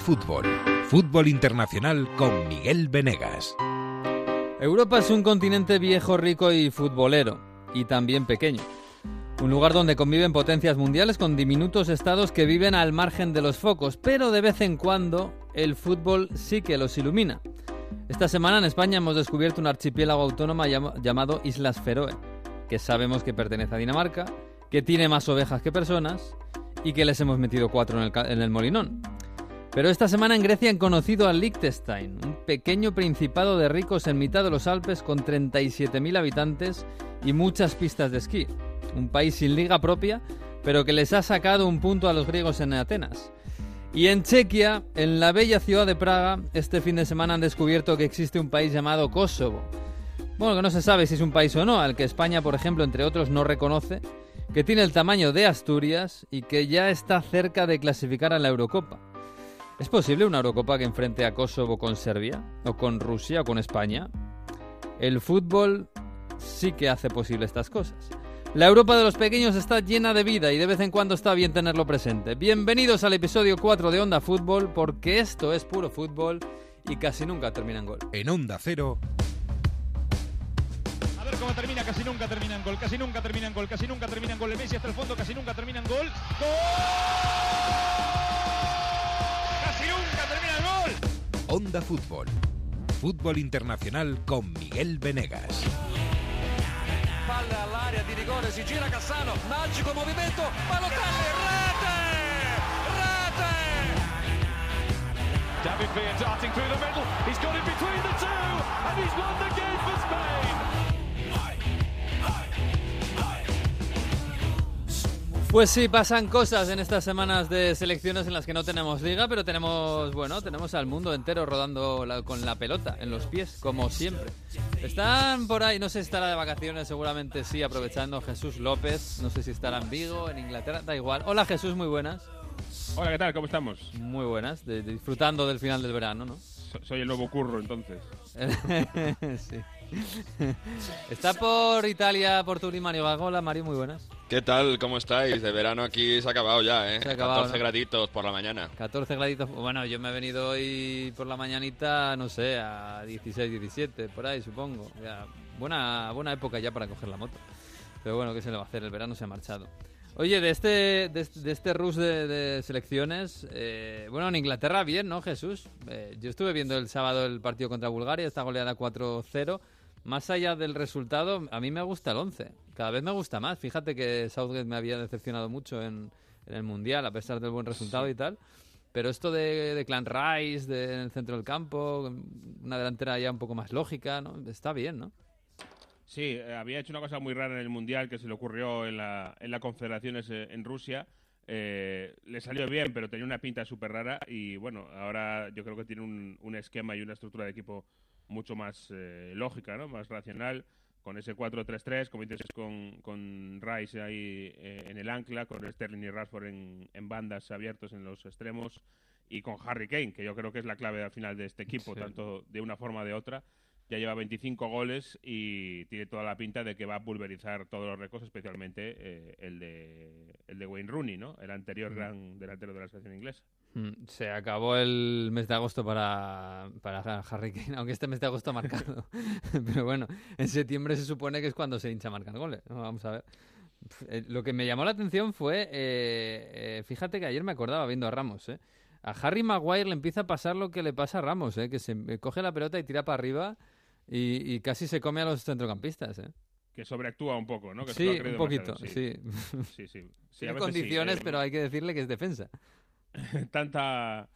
Fútbol, Fútbol Internacional con Miguel Venegas. Europa es un continente viejo, rico y futbolero, y también pequeño. Un lugar donde conviven potencias mundiales con diminutos estados que viven al margen de los focos, pero de vez en cuando el fútbol sí que los ilumina. Esta semana en España hemos descubierto un archipiélago autónomo llamado Islas Feroe, que sabemos que pertenece a Dinamarca, que tiene más ovejas que personas y que les hemos metido cuatro en el molinón. Pero esta semana en Grecia han conocido a Liechtenstein, un pequeño principado de ricos en mitad de los Alpes con 37.000 habitantes y muchas pistas de esquí. Un país sin liga propia, pero que les ha sacado un punto a los griegos en Atenas. Y en Chequia, en la bella ciudad de Praga, este fin de semana han descubierto que existe un país llamado Kosovo. Bueno, que no se sabe si es un país o no, al que España, por ejemplo, entre otros, no reconoce, que tiene el tamaño de Asturias y que ya está cerca de clasificar a la Eurocopa. ¿Es posible una Eurocopa que enfrente a Kosovo con Serbia? ¿O con Rusia o con España? El fútbol sí que hace posible estas cosas. La Europa de los pequeños está llena de vida y de vez en cuando está bien tenerlo presente. Bienvenidos al episodio 4 de Onda Fútbol, porque esto es puro fútbol y casi nunca termina en gol. En Onda Cero. A ver cómo termina, casi nunca termina en gol, casi nunca termina en gol, casi nunca termina en gol. El Messi hasta el fondo, casi nunca termina en gol. ¡Gol! Onda Fútbol, Fútbol Internacional con Miguel Venegas. Palla all'area di rigore, si gira Cassano, magico movimento, Balotelli, rete! Rete! David Villa darting through the middle. He's got it between the two, and he's won the game for Spain. Pues sí, pasan cosas en estas semanas de selecciones en las que no tenemos liga, pero tenemos, bueno, tenemos al mundo entero rodando la- con la pelota en los pies, como siempre. Están por ahí, no sé si estará de vacaciones, seguramente sí, aprovechando Jesús López, no sé si estará en Vigo, en Inglaterra, da igual. Hola Jesús, muy buenas. Hola, ¿qué tal? ¿Cómo estamos? Muy buenas, de- disfrutando del final del verano, ¿no? So- soy el nuevo curro, entonces. sí. Está por Italia, por Turín, Mario Gagola. Mario, muy buenas. ¿Qué tal? ¿Cómo estáis? De verano aquí se ha acabado ya, ¿eh? Se ha acabado, 14 ¿no? graditos por la mañana. 14 graditos. Bueno, yo me he venido hoy por la mañanita, no sé, a 16, 17, por ahí supongo. Ya, buena, buena época ya para coger la moto. Pero bueno, ¿qué se le va a hacer? El verano se ha marchado. Oye, de este, de, de este rush de, de selecciones, eh, bueno, en Inglaterra bien, ¿no, Jesús? Eh, yo estuve viendo el sábado el partido contra Bulgaria, esta goleada 4-0. Más allá del resultado, a mí me gusta el 11. Cada vez me gusta más. Fíjate que Southgate me había decepcionado mucho en, en el Mundial, a pesar del buen resultado y tal. Pero esto de, de Clan Rice, de, en el centro del campo, una delantera ya un poco más lógica, ¿no? Está bien, ¿no? Sí, eh, había hecho una cosa muy rara en el Mundial que se le ocurrió en la, en la Confederaciones en Rusia. Eh, le salió bien, pero tenía una pinta súper rara y bueno, ahora yo creo que tiene un, un esquema y una estructura de equipo mucho más eh, lógica, ¿no? Más racional, con ese 4-3-3, como dices, con, con Rice ahí eh, en el ancla, con Sterling y Rashford en, en bandas abiertos en los extremos y con Harry Kane, que yo creo que es la clave al final de este equipo, Sí. tanto de una forma de otra. Ya lleva 25 goles y tiene toda la pinta de que va a pulverizar todos los récords, especialmente eh, el, de, el de Wayne Rooney, ¿no? El anterior gran delantero de la selección inglesa. Mm, Se acabó el mes de agosto para, para Harry Kane, aunque este mes de agosto ha marcado. Pero bueno, en septiembre se supone que es cuando se hincha a marcar goles. Vamos a ver. Eh, Lo que me llamó la atención fue, eh, eh, fíjate que ayer me acordaba viendo a Ramos, ¿eh? A Harry Maguire le empieza a pasar lo que le pasa a Ramos, ¿eh? Que se eh, coge la pelota y tira para arriba y, y casi se come a los centrocampistas, ¿eh? Que sobreactúa un poco, ¿no? Que Sí, un poquito, sí. Sí, sí. Condiciones, pero hay que decirle que es defensa. tanta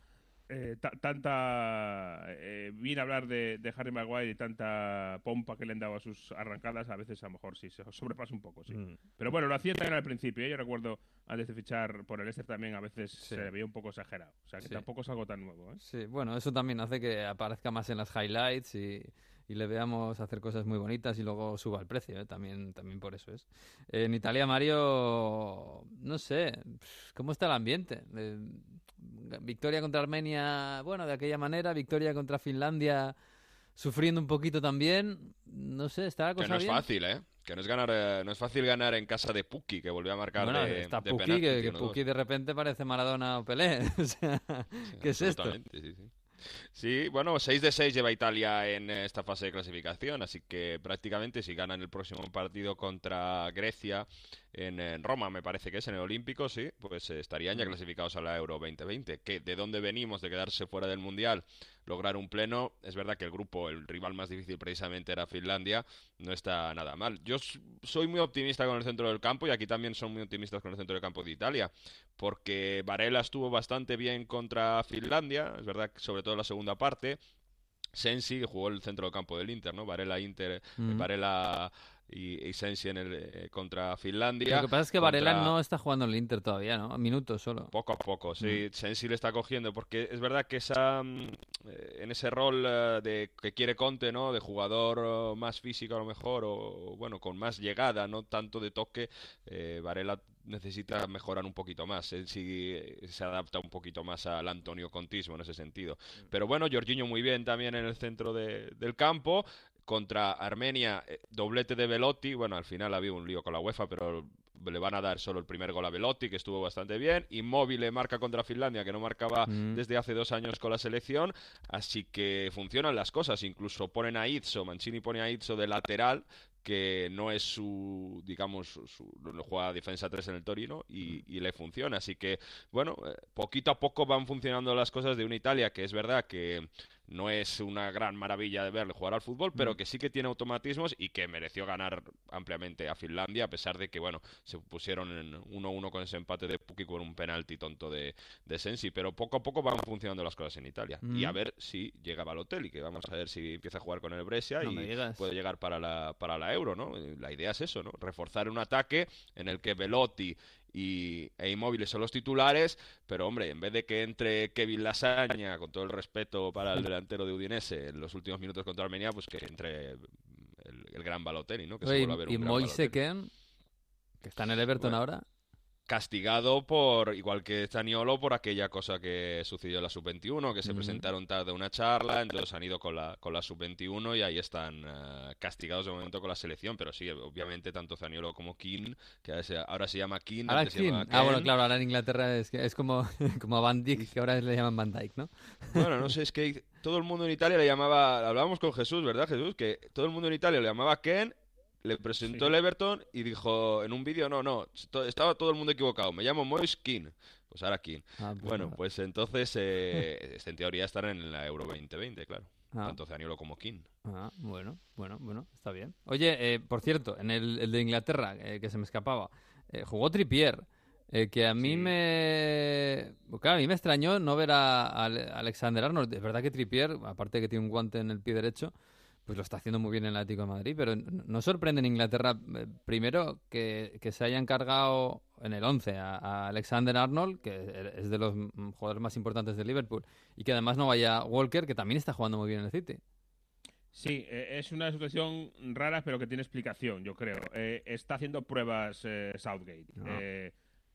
eh, ta- tanta eh, bien hablar de, de Harry Maguire y tanta pompa que le han dado a sus arrancadas, a veces a lo mejor sí se sobrepasa un poco, sí. Mm. Pero bueno, lo hacía también al principio. ¿eh? Yo recuerdo antes de fichar por el Leicester también a veces Sí. se le veía un poco exagerado. O sea que Sí. tampoco es algo tan nuevo. ¿eh? Sí, bueno, eso también hace que aparezca más en las highlights y, y le veamos hacer cosas muy bonitas y luego suba el precio, ¿eh? también, también por eso es. En Italia, Mario, no sé, ¿cómo está el ambiente? Eh, victoria contra Armenia, bueno, de aquella manera, victoria contra Finlandia, sufriendo un poquito también, no sé, está la Que cosa no es bien? fácil, ¿eh? Que no es ganar, eh, no es fácil ganar en casa de Puki, que volvió a marcar Bueno, de, está de Puki, penalti, que, que 1-2. Puki de repente parece Maradona o Pelé. O sea, ¿qué es esto? Sí, sí. Sí, bueno, 6 de 6 lleva Italia en esta fase de clasificación, así que prácticamente si ganan el próximo partido contra Grecia en, en Roma, me parece que es en el Olímpico, sí, pues eh, estarían ya clasificados a la Euro 2020. Que de dónde venimos de quedarse fuera del Mundial, lograr un pleno, es verdad que el grupo, el rival más difícil precisamente era Finlandia, no está nada mal. Yo soy muy optimista con el centro del campo y aquí también son muy optimistas con el centro del campo de Italia, porque Varela estuvo bastante bien contra Finlandia, es verdad que sobre todo en la segunda parte. Sensi que jugó el centro del campo del Inter, ¿no? Varela Inter, Mm. Varela y, y Sensi en el eh, contra Finlandia. Lo que pasa es que contra- Varela no está jugando en el Inter todavía, ¿no? Minutos solo. Poco a poco, Mm. sí. Sensi le está cogiendo, porque es verdad que esa, mm, eh, en ese rol eh, de que quiere Conte, ¿no? De jugador eh, más físico a lo mejor, o bueno, con más llegada, no tanto de toque, eh, Varela necesita mejorar un poquito más. Sensi eh, se adapta un poquito más al Antonio Contismo en ese sentido. Pero bueno, Jorginho muy bien también en el centro de- del campo. Contra Armenia, eh, doblete de Velotti. Bueno, al final había un lío con la UEFA, pero le van a dar solo el primer gol a Velotti, que estuvo bastante bien. Inmóvil marca contra Finlandia, que no marcaba Mm. desde hace dos años con la selección. Así que funcionan las cosas. Incluso ponen a Izzo, Mancini pone a Izzo de lateral, que no es su, digamos, su, no juega defensa 3 en el Torino y, y le funciona. Así que, bueno, eh, poquito a poco van funcionando las cosas de una Italia que es verdad que no es una gran maravilla de verle jugar al fútbol, pero que sí que tiene automatismos y que mereció ganar ampliamente a Finlandia, a pesar de que, bueno, se pusieron en 1-1 con ese empate de Puki con un penalti tonto de, de Sensi, pero poco a poco van funcionando las cosas en Italia. Y a Mm. ver si llega Balotelli, que vamos a ver si empieza a jugar con el Brescia No y puede llegar para la, para la Euro, ¿no? La idea es eso, ¿no? Reforzar un ataque en el que Velotti y, e Inmóviles son los titulares, pero hombre, en vez de que entre Kevin Lasaña, con todo el respeto para el delantero de Udinese, en los últimos minutos contra Armenia, pues que entre el, el gran Balotelli, ¿no? Que se Oye, a ver un y Moise. Ken, que está en el Everton Bueno. ahora. Castigado por, igual que Zaniolo, por aquella cosa que sucedió en la sub-21, que se presentaron tarde a una charla, entonces han ido con la, con la sub-21 y ahí están eh, castigados de momento con la selección, pero sí, obviamente tanto Zaniolo como King, que ahora se, ahora se llama King, Ahora antes se King. llamaba Ah, bueno, Ken. claro, ahora en Inglaterra es, es como, como Van Dijk, que ahora le llaman Van Dijk, ¿no? Bueno, no sé, es que todo el mundo en Italia le llamaba, hablábamos con Jesús, ¿verdad Jesús? Que todo el mundo en Italia le llamaba Ken, le presentó Sí. el Everton y dijo en un vídeo, no, no, estaba todo el mundo equivocado, me llamo Moise King. Pues ahora King. Ah, pues Bueno, nada. pues entonces eh, en teoría estarán en la Euro 2020, claro. Ah. Tanto Zaniolo como King. Ah, bueno, bueno, bueno, está bien. Oye, eh, por cierto, en el, el de Inglaterra, eh, que se me escapaba, eh, jugó Trippier, eh, que a mí Sí. me... Claro, a mí me extrañó no ver a, a Ale- Alexander Arnold. Es verdad que Trippier, aparte que tiene un guante en el pie derecho, pues lo está haciendo muy bien en el Atlético de Madrid, pero no sorprende en Inglaterra, eh, primero, que, que se hayan cargado en el 11 a, a Alexander Arnold, que es de los mm, jugadores más importantes de Liverpool, y que además no vaya Walker, que también está jugando muy bien en el City. Sí, eh, es una situación rara, pero que tiene explicación, yo creo. Eh, está haciendo pruebas eh, Southgate. Ah.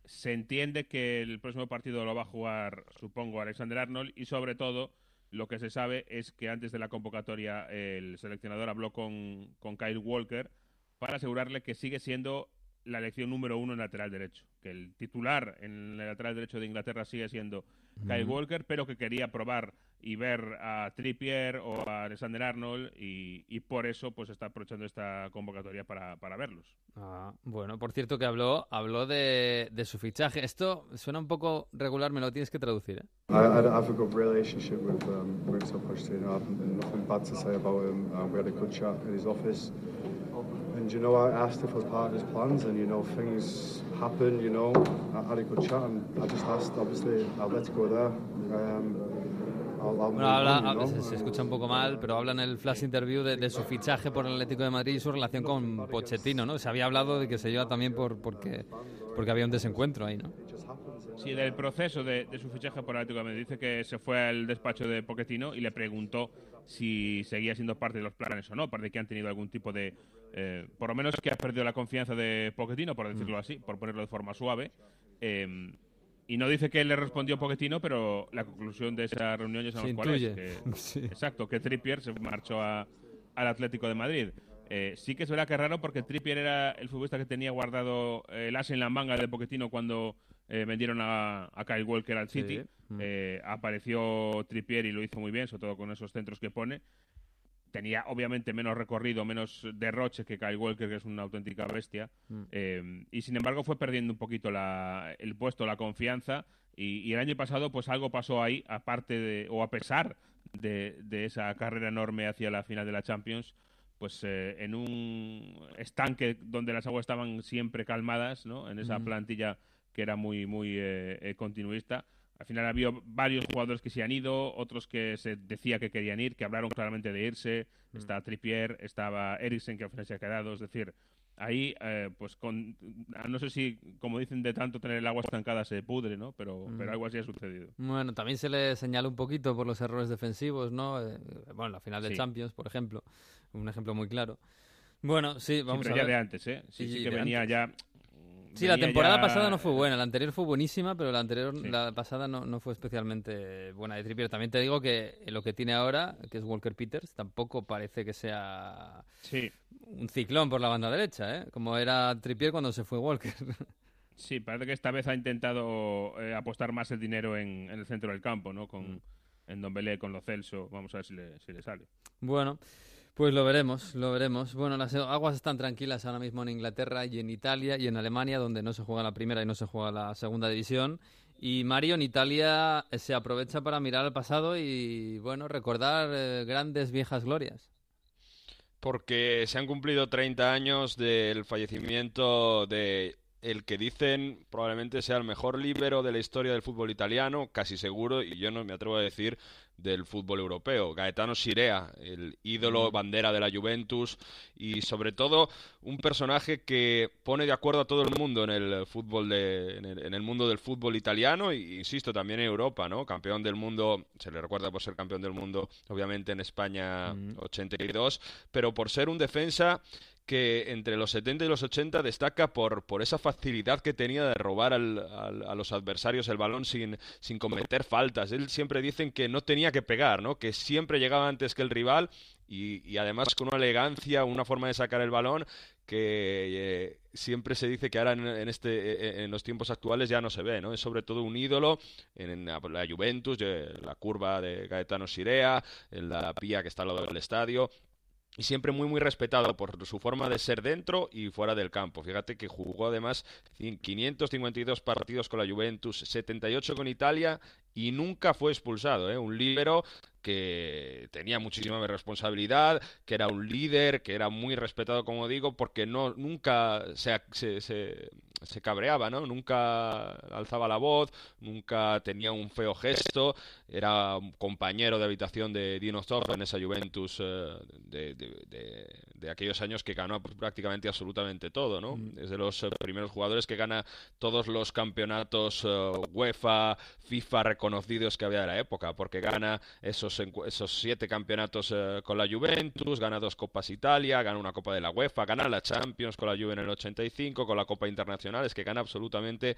Se entiende que el próximo partido lo va a jugar, supongo, Alexander Arnold y sobre todo lo que se sabe es que antes de la convocatoria el seleccionador habló con, con Kyle Walker para asegurarle que sigue siendo la elección número uno en lateral derecho. Que el titular en el lateral derecho de Inglaterra sigue siendo Kyle Ujú. Walker, pero que quería probar y ver a Trippier o a Alexander Arnold y, y por eso pues está aprovechando esta convocatoria para, para verlos. Ah, bueno, por cierto que habló, habló de, de su fichaje. Esto suena un poco regular, me lo tienes que traducir, ¿eh? I, I have a good relationship with um, have nothing bad to say about him. Uh, we had a good chat in his office. And you know, I asked if it was part of his plans, and you know, things happen. You know, I had a good chat, and I just asked. Obviously, I'll let go there. Um, Bueno, habla, se, se escucha un poco mal, pero habla en el flash interview de, de su fichaje por el Atlético de Madrid y su relación con Pochettino, ¿no? Se había hablado de que se lleva también por porque, porque había un desencuentro ahí, ¿no? Sí, del proceso de, de su fichaje por el Atlético de Madrid. Dice que se fue al despacho de Pochettino y le preguntó si seguía siendo parte de los planes o no, aparte de que han tenido algún tipo de... eh, por lo menos que ha perdido la confianza de Pochettino, por decirlo así, por ponerlo de forma suave. Eh, y no dice que le respondió Pochettino, pero la conclusión de esa reunión ya sabemos cuál es. que- Sí. Exacto, que Trippier se marchó a- al Atlético de Madrid. Eh, sí que es verdad que es raro porque Trippier era el futbolista que tenía guardado el as en la manga de Pochettino cuando eh, vendieron a, a, Kyle Walker al City. Mm. Eh, apareció Trippier y lo hizo muy bien, sobre todo con esos centros que pone. Tenía obviamente menos recorrido, menos derroche que Kyle Walker, que es una auténtica bestia. Mm. Eh, y sin embargo fue perdiendo un poquito la- el puesto, la confianza. Y, y el año pasado, pues algo pasó ahí, aparte de, o a pesar de, de esa carrera enorme hacia la final de la Champions, pues eh, en un estanque donde las aguas estaban siempre calmadas, ¿no? En esa Ujú. plantilla que era muy, muy eh, continuista. Al final había varios jugadores que se han ido, otros que se decía que querían ir, que hablaron claramente de irse. Está Trippier, estaba Eriksen, que al final se ha quedado. Es decir, ahí, eh, pues con. No sé si, como dicen, de tanto tener el agua estancada se pudre, ¿no? Pero, Mm. pero algo así ha sucedido. Bueno, también se le señala un poquito por los errores defensivos, ¿no? Eh, bueno, la final de Sí. Champions, por ejemplo, un ejemplo muy claro. Bueno, sí, Sí, vamos pero a ya ver. de antes, ¿eh? Sí, Sí, sí que venía antes. ya. Sí, la temporada ya- pasada no fue buena, la anterior fue buenísima, pero la anterior, Sí. la pasada no, no fue especialmente buena de Trippier. También te digo que lo que tiene ahora, que es Walker Peters, tampoco parece que sea Sí, un ciclón por la banda derecha, ¿eh? Como era Trippier cuando se fue Walker. sí, parece que esta vez ha intentado eh, apostar más el dinero en, en el centro del campo, ¿no? Mm. Con, en Don Belé, con Lo Celso. Vamos a ver si le, si le sale. Bueno, pues lo veremos, lo veremos. Bueno, las aguas están tranquilas ahora mismo en Inglaterra y en Italia y en Alemania, donde no se juega la primera y no se juega la segunda división. Y Mario en Italia eh, se aprovecha para mirar al pasado y, bueno, recordar eh, grandes viejas glorias. Porque se han cumplido 30 años del fallecimiento de el que dicen probablemente sea el mejor líbero de la historia del fútbol italiano, casi seguro, y yo no me atrevo a decir del fútbol europeo. Gaetano Sirea, el ídolo bandera de la Juventus y sobre todo un personaje que pone de acuerdo a todo el mundo en el fútbol de, en, el, en el mundo del fútbol italiano e insisto también en Europa, ¿no? Campeón del mundo, se le recuerda por ser campeón del mundo obviamente en España Mm. 82, pero por ser un defensa que entre los 70 y los 80 destaca por, por esa facilidad que tenía de robar al- a los adversarios el balón sin, sin cometer faltas. Él siempre dicen que no tenía que pegar, ¿no? que siempre llegaba antes que el rival y, y además con una elegancia, una forma de sacar el balón que eh, siempre se dice que ahora en, en este, en los tiempos actuales ya no se ve. ¿no? Es sobre todo un ídolo en, en la, la Juventus, eh, la curva de Gaetano Sirea, en la pía que está al lado del estadio y siempre muy muy respetado por su forma de ser dentro y fuera del campo. Fíjate que jugó además 552 partidos con la Juventus, 78 con Italia y nunca fue expulsado, ¿eh? un líbero que tenía muchísima responsabilidad, que era un líder, que era muy respetado, como digo, porque no nunca se, se, se, se cabreaba, ¿no? Nunca alzaba la voz, nunca tenía un feo gesto, era un compañero de habitación de Dino Zorro en esa Juventus eh, de, de, de, de, aquellos años que ganó prácticamente absolutamente todo, ¿no? Mm. Es de los eh, primeros jugadores que gana todos los campeonatos eh, UEFA, FIFA reconocidos que había de la época, porque gana esos, esos siete campeonatos eh, con la Juventus, gana dos Copas Italia, gana una Copa de la UEFA, gana la Champions con la Juve en el 85, con la Copa Internacional, es que gana absolutamente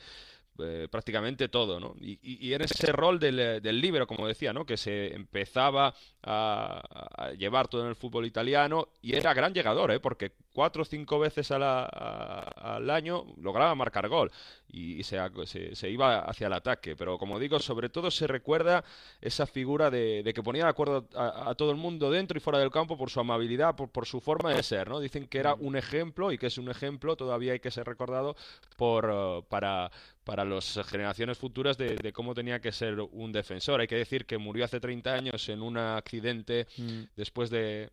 eh, prácticamente todo, ¿no? Y, y, en ese rol del, del libero, como decía, ¿no? Que se empezaba a, llevar todo en el fútbol italiano y era gran llegador, ¿eh? Porque cuatro o cinco veces al año lograba marcar gol y se, se, se, iba hacia el ataque. Pero como digo, sobre todo se recuerda esa figura de, de que ponía de acuerdo a, a, todo el mundo dentro y fuera del campo por su amabilidad, por, por, su forma de ser, ¿no? Dicen que era un ejemplo y que es un ejemplo, todavía hay que ser recordado por, uh, para, para las generaciones futuras de, de, cómo tenía que ser un defensor. Hay que decir que murió hace 30 años en un accidente mm. después de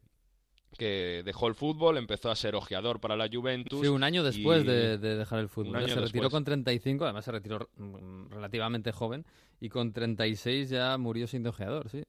que dejó el fútbol, empezó a ser ojeador para la Juventus. Sí, un año después y... de, de, dejar el fútbol. se después. retiró con 35, además se retiró mm, relativamente joven, y con 36 ya murió siendo ojeador, sí.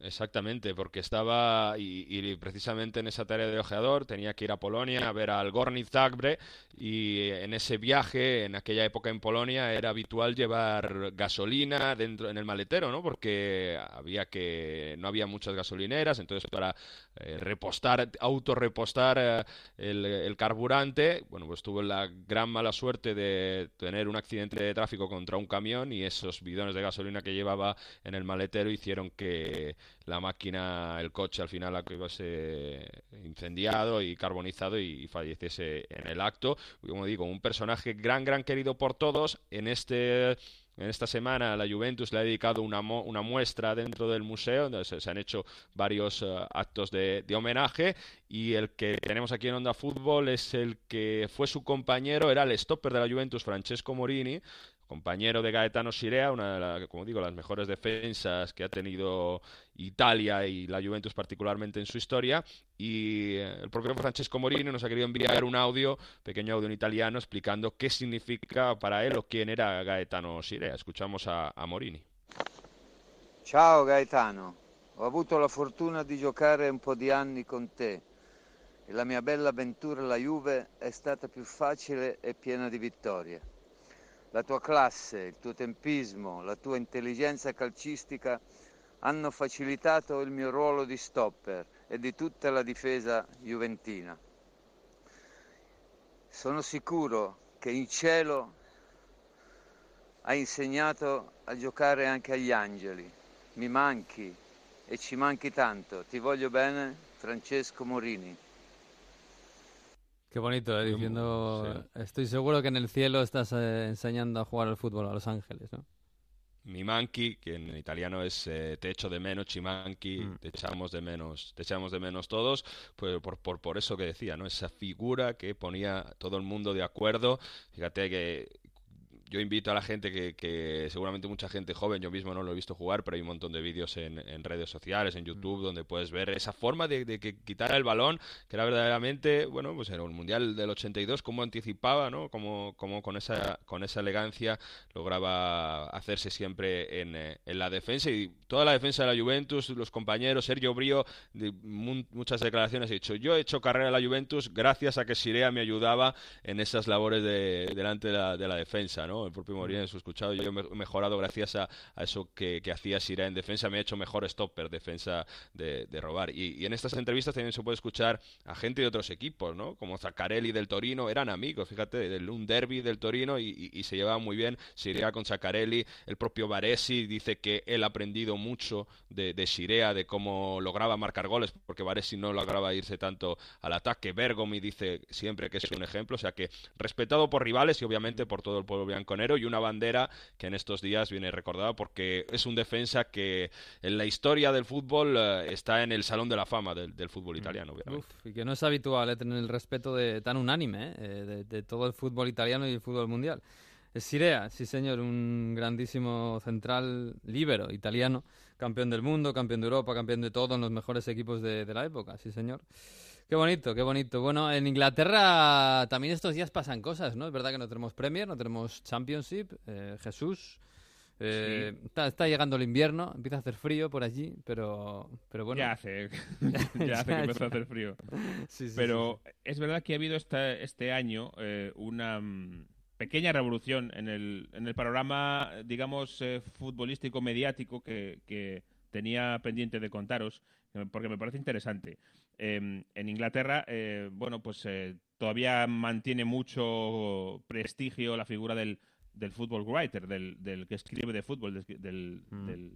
Exactamente, porque estaba y, y, precisamente en esa tarea de ojeador tenía que ir a Polonia a ver al Gorny Zagreb y en ese viaje, en aquella época en Polonia, era habitual llevar gasolina dentro en el maletero, ¿no? Porque había que no había muchas gasolineras, entonces para eh, repostar, autorrepostar eh, el, el, carburante, bueno, pues tuvo la gran mala suerte de tener un accidente de tráfico contra un camión y esos bidones de gasolina que llevaba en el maletero hicieron que la máquina, el coche al final acabase incendiado y carbonizado y, falleciese en el acto. Como digo, un personaje gran, gran querido por todos. En este en esta semana la Juventus le ha dedicado una, una muestra dentro del museo, donde se, han hecho varios eh, actos de, de, homenaje y el que tenemos aquí en Onda Fútbol es el que fue su compañero, era el stopper de la Juventus, Francesco Morini, compañero de Gaetano Sirea, una de como digo, las mejores defensas que ha tenido Italia y la Juventus particularmente en su historia. Y eh, el propio Francesco Morini nos ha querido enviar un audio, pequeño audio en italiano, explicando qué significa para él o quién era Gaetano Sirea. Escuchamos a, a Morini. Ciao Gaetano, ho avuto la fortuna di giocare un po' di anni con te e la mia bella avventura alla Juve è stata più facile e piena di vittorie. La tua classe, il tuo tempismo, la tua intelligenza calcistica hanno facilitato il mio ruolo di stopper e di tutta la difesa juventina. Sono sicuro che in cielo hai insegnato a giocare anche agli angeli. Mi manchi e ci manchi tanto. Ti voglio bene, Francesco Morini. Qué bonito, ¿eh? diciendo, estoy seguro que en el cielo estás eh, enseñando a jugar al fútbol a Los Ángeles, ¿no? Mi manchi, que en italiano es eh, te echo de menos, chimanqui, mm. te echamos de menos, te echamos de menos todos, pues por, por, por eso que decía, ¿no? Esa figura que ponía todo el mundo de acuerdo. Fíjate que yo invito a la gente que, seguramente mucha gente joven, yo mismo no lo he visto jugar, pero hay un montón de vídeos en, redes sociales, en YouTube, mm. donde puedes ver esa forma de, que quitar el balón, que era verdaderamente, bueno, pues en el Mundial del 82, cómo anticipaba, ¿no? Cómo, cómo con, esa, con esa elegancia lograba hacerse siempre en, eh, en, la defensa y toda la defensa de la Juventus, los compañeros, Sergio Brío, de muchas declaraciones he dicho, yo he hecho carrera en la Juventus gracias a que Sirea me ayudaba en esas labores de, delante de la, de la defensa, ¿no? El propio Morín en su escuchado, yo he mejorado gracias a, eso que, hacía Sira en defensa, me ha hecho mejor stopper, defensa de, robar. Y, en estas entrevistas también se puede escuchar a gente de otros equipos, ¿no? Como Zaccarelli del Torino, eran amigos, fíjate, de un derby del Torino y, se llevaban muy bien. Sirea con Zaccarelli, el propio Varesi dice que él ha aprendido mucho de, de Sirea, de cómo lograba marcar goles, porque Varesi no lograba irse tanto al ataque. Bergomi dice siempre que es un ejemplo, o sea que respetado por rivales y obviamente por todo el pueblo blanco y una bandera que en estos días viene recordada porque es un defensa que en la historia del fútbol eh, está en el salón de la fama del, fútbol italiano. y que no es habitual eh, tener el respeto de, tan unánime eh, de, todo el fútbol italiano y el fútbol mundial. Sirea, sí señor, un grandísimo central líbero italiano, campeón del mundo, campeón de Europa, campeón de todos los mejores equipos de, de la época, sí señor. Qué bonito, qué bonito. Bueno, en Inglaterra también estos días pasan cosas, ¿no? Es verdad que no tenemos Premier, no tenemos Championship. Eh, Jesús. Eh, está, llegando el invierno, empieza a hacer frío por allí, pero, pero bueno. Ya hace, ya hace que empieza a hacer frío. pero es verdad que ha habido este, este año eh, una mm, pequeña revolución en el, en el panorama, digamos, futbolístico mediático que, que tenía pendiente de contaros, porque me parece interesante. Em, en Inglaterra, eh, bueno, pues eh, todavía mantiene mucho prestigio la figura del, del football writer, del, que escribe de fútbol, mm. del,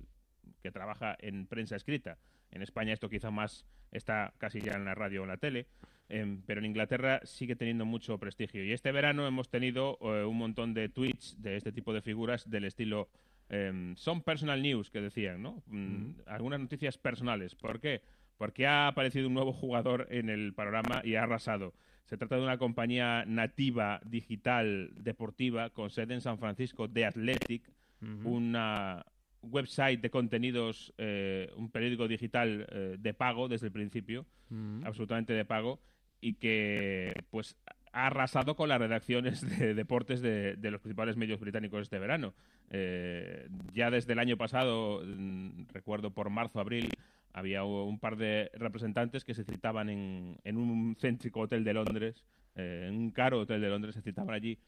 que trabaja en prensa escrita. En España esto quizá más está casi ya en la radio o en la tele, em, pero en Inglaterra sigue teniendo mucho prestigio. Y este verano hemos tenido eh, un montón de tweets de este tipo de figuras del estilo em, son personal news que decían, ¿no? Mm, mm. Algunas noticias personales. ¿Por qué? Porque ha aparecido un nuevo jugador en el panorama y ha arrasado. Se trata de una compañía nativa digital deportiva con sede en San Francisco, The Athletic, una website de contenidos, eh, un periódico digital eh, de pago desde el principio, absolutamente de pago, y que pues ha arrasado con las redacciones de deportes de, los principales medios británicos este verano. Eh, ya desde el año pasado, mm, recuerdo por marzo, abril, había un par de representantes que se citaban en, en un céntrico hotel de Londres, eh, en un caro hotel de Londres, se citaban allí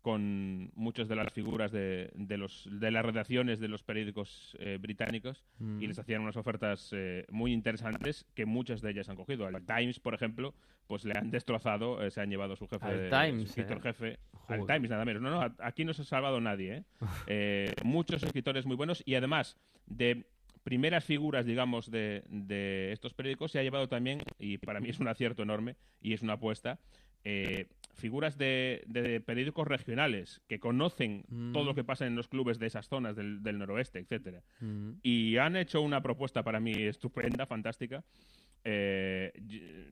con muchas de las figuras de, de, los, de las redacciones de los periódicos eh, británicos y mm. les hacían unas ofertas eh, muy interesantes que muchas de ellas han cogido. Al Times, por ejemplo, pues le han destrozado, se han llevado su jefe, al Times, escritor jefe, al Times nada menos. No, no, aquí no se ha salvado nadie. muchos escritores muy buenos y además de primeras figuras, digamos, de, de estos periódicos se ha llevado también, y para mí es un acierto enorme y es una apuesta, eh, figuras de, de periódicos regionales que conocen Mm. todo lo que pasa en los clubes de esas zonas del, del noroeste, etcétera. Mm. Y han hecho una propuesta para mí estupenda, fantástica. Eh,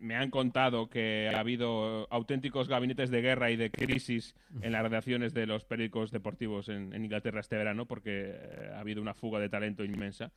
me han contado que ha habido auténticos gabinetes de guerra y de crisis en las redacciones de los periódicos deportivos en, en Inglaterra este verano porque eh, ha habido una fuga de talento inmensa.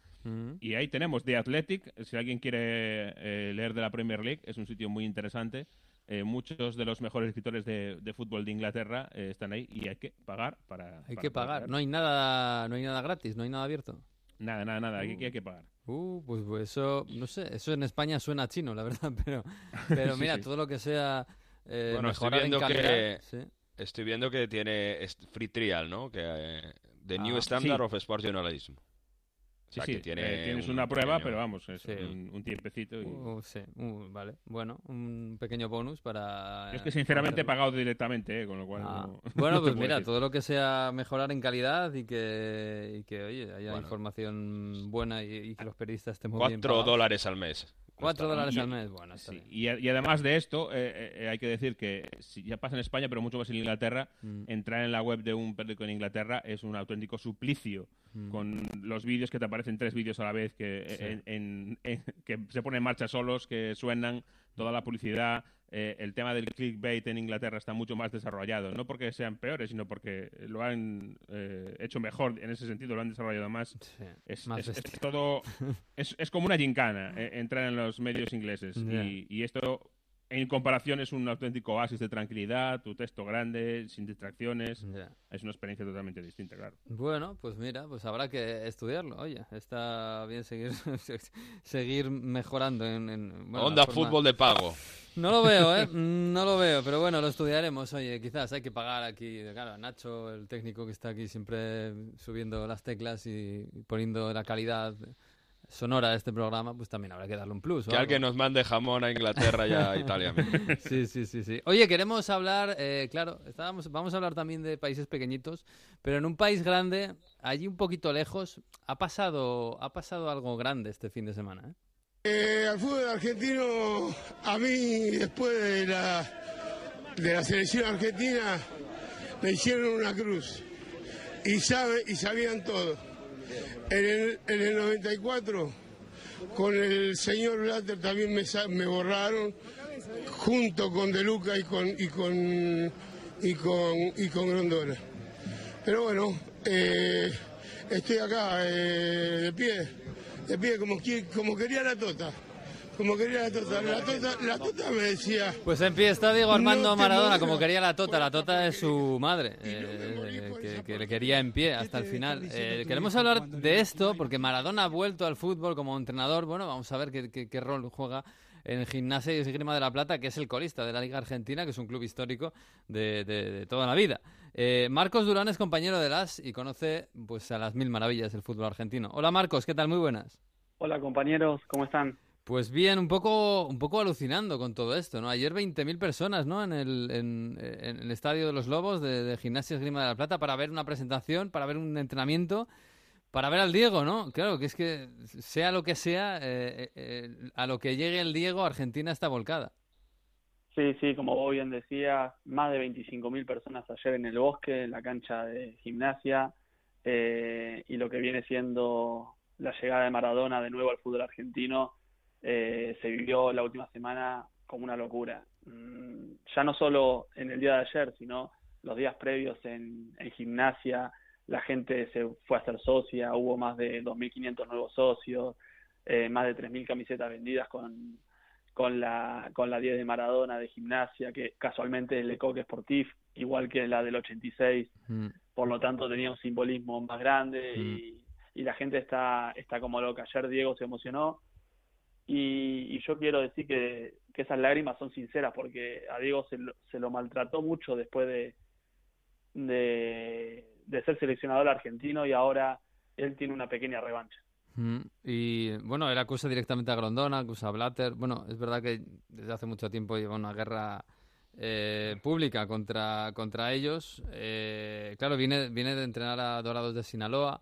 Y ahí tenemos The Athletic, si alguien quiere eh, leer de la Premier League, es un sitio muy interesante. Eh, muchos de los mejores escritores de, de fútbol de Inglaterra están ahí y hay que pagar para... Hay para que pagar. No hay nada, no hay nada gratis, no hay nada abierto. Nada, nada, nada, hay, que- hay que pagar. Uh, pues, pues eso, no sé, eso en España suena chino, la verdad, pero, pero mira, sí. todo lo que sea eh, Bueno, estoy en viendo calidad, que- sí. Estoy viendo que tiene free trial, ¿no? Que eh, The New Ah, Standard sí. of Sport Journalism. O Sí, sea, sí, que tiene eh, tienes un una prueba, pequeño- pero vamos, es Sí. un, un tiempecito. Y... Uh, sí, uh, vale, bueno, un pequeño bonus para... es que sinceramente he pagado directamente, eh, con lo cual... Ah, no- Bueno, no pues mira, decir. todo lo que sea mejorar en calidad y que, y que oye, haya Bueno. información buena y, y que los periodistas estén muy bien Cuatro pagados. dólares al mes. Cuatro dólares al mes, bueno, Sí, y, además de esto, eh, eh, hay que decir que si ya pasa en España, pero mucho más en Inglaterra, Mm, entrar en la web de un periódico en Inglaterra es un auténtico suplicio. mm. Con los vídeos que te aparecen tres vídeos a la vez que, Sí. en- en- en- que se ponen en marcha solos, que suenan, toda la publicidad. Eh, el tema del clickbait en Inglaterra está mucho más desarrollado. No porque sean peores, sino porque lo han eh, hecho mejor en ese sentido, lo han desarrollado más. Sí, Es, más es- es bestia. todo es, es como una gincana eh, entrar en los medios ingleses y, y esto en comparación es un auténtico oasis de tranquilidad tu texto grande sin distracciones Ya. es una experiencia totalmente distinta claro Bueno, pues mira, pues habrá que estudiarlo. Oye, está bien seguir seguir mejorando en, en bueno, Onda forma- fútbol de pago. No lo veo, ¿eh? No lo veo, pero bueno, lo estudiaremos. Oye, quizás hay que pagar aquí, claro, a Nacho, el técnico que está aquí siempre subiendo las teclas y poniendo la calidad sonora de este programa, pues también habrá que darle un plus. Que alguien nos mande jamón a Inglaterra y a Italia. mismo. Sí, sí, sí, sí. Oye, queremos hablar, eh, claro, estábamos, vamos a hablar también de países pequeñitos, pero en un país grande, allí un poquito lejos, ha pasado, ha pasado algo grande este fin de semana. ¿eh? Eh, al fútbol argentino, a mí después de la, de la selección argentina, me hicieron una cruz y, sabe, y sabían todo. En el, en el 94, con el señor Blatter también me, me borraron, junto con De Luca y con, y con, y con, y con Grondona. Pero bueno, eh, estoy acá eh, de pie, de pie como, como quería la Tota. Como quería la Tota. La Tota, la tota me decía, Pues en pie está Diego Armando No Maradona, como quería la Tota. La Tota es su madre, eh, que, que le quería en pie hasta el final. Eh, queremos hablar de esto porque Maradona ha vuelto al fútbol como entrenador. Bueno, vamos a ver qué, qué- qué rol juega en Gimnasia y Esgrima de la Plata, que es el colista de la Liga Argentina, que es un club histórico de, de- de toda la vida. Eh, Marcos Durán es compañero de las y conoce pues a las mil maravillas del fútbol argentino. Hola Marcos, ¿qué tal? Muy buenas. Hola compañeros, ¿cómo están? Pues bien, un poco, un poco alucinando con todo esto, ¿no? Ayer 20.000 personas, ¿no? En el, en, el Estadio de los Lobos de, de Gimnasia Esgrima de la Plata para ver una presentación, para ver un entrenamiento, para ver al Diego, ¿no? Claro, que es que sea lo que sea, eh, eh, a lo que llegue el Diego, Argentina está volcada. Sí, sí, como vos bien decías, más de 25.000 personas ayer en el bosque, en la cancha de gimnasia, eh, y lo que viene siendo la llegada de Maradona de nuevo al fútbol argentino, eh, se vivió la última semana como una locura. Mm, ya no solo en el día de ayer, sino los días previos en, en gimnasia, la gente se fue a hacer socia, hubo más de 2.500 nuevos socios, eh, más de 3.000 camisetas vendidas con, con la con la 10 de Maradona de gimnasia, que casualmente es Le Coq Sportif, igual que la del 86, Mm. por lo tanto tenía un simbolismo más grande y, y la gente está, está como loca. Ayer Diego se emocionó y, y yo quiero decir que, esas lágrimas son sinceras porque a Diego se lo, se lo maltrató mucho después de, de, de ser seleccionador argentino y ahora él tiene una pequeña revancha. Mm, Y bueno, él acusa directamente a Grondona, acusa a Blatter. Bueno, es verdad que desde hace mucho tiempo lleva una guerra eh, pública contra, contra ellos. Eh, claro, viene, viene de entrenar a Dorados de Sinaloa.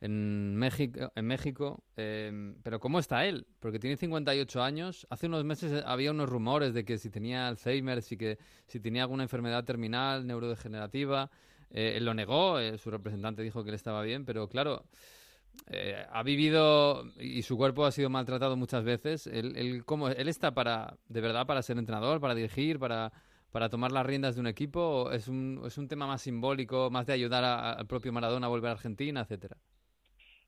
En México, en México em, pero ¿cómo está él? Porque tiene 58 años. Hace unos meses había unos rumores de que si tenía Alzheimer, si, que, si tenía alguna enfermedad terminal, neurodegenerativa. Eh, él lo negó, eh, su representante dijo que él estaba bien, pero claro, eh, ha vivido y su cuerpo ha sido maltratado muchas veces. Él, él, ¿cómo, él está para, de verdad, para ser entrenador, para dirigir, para, para tomar las riendas de un equipo. ¿O es, un, es un tema más simbólico, más de ayudar al propio Maradona a volver a Argentina, etcétera?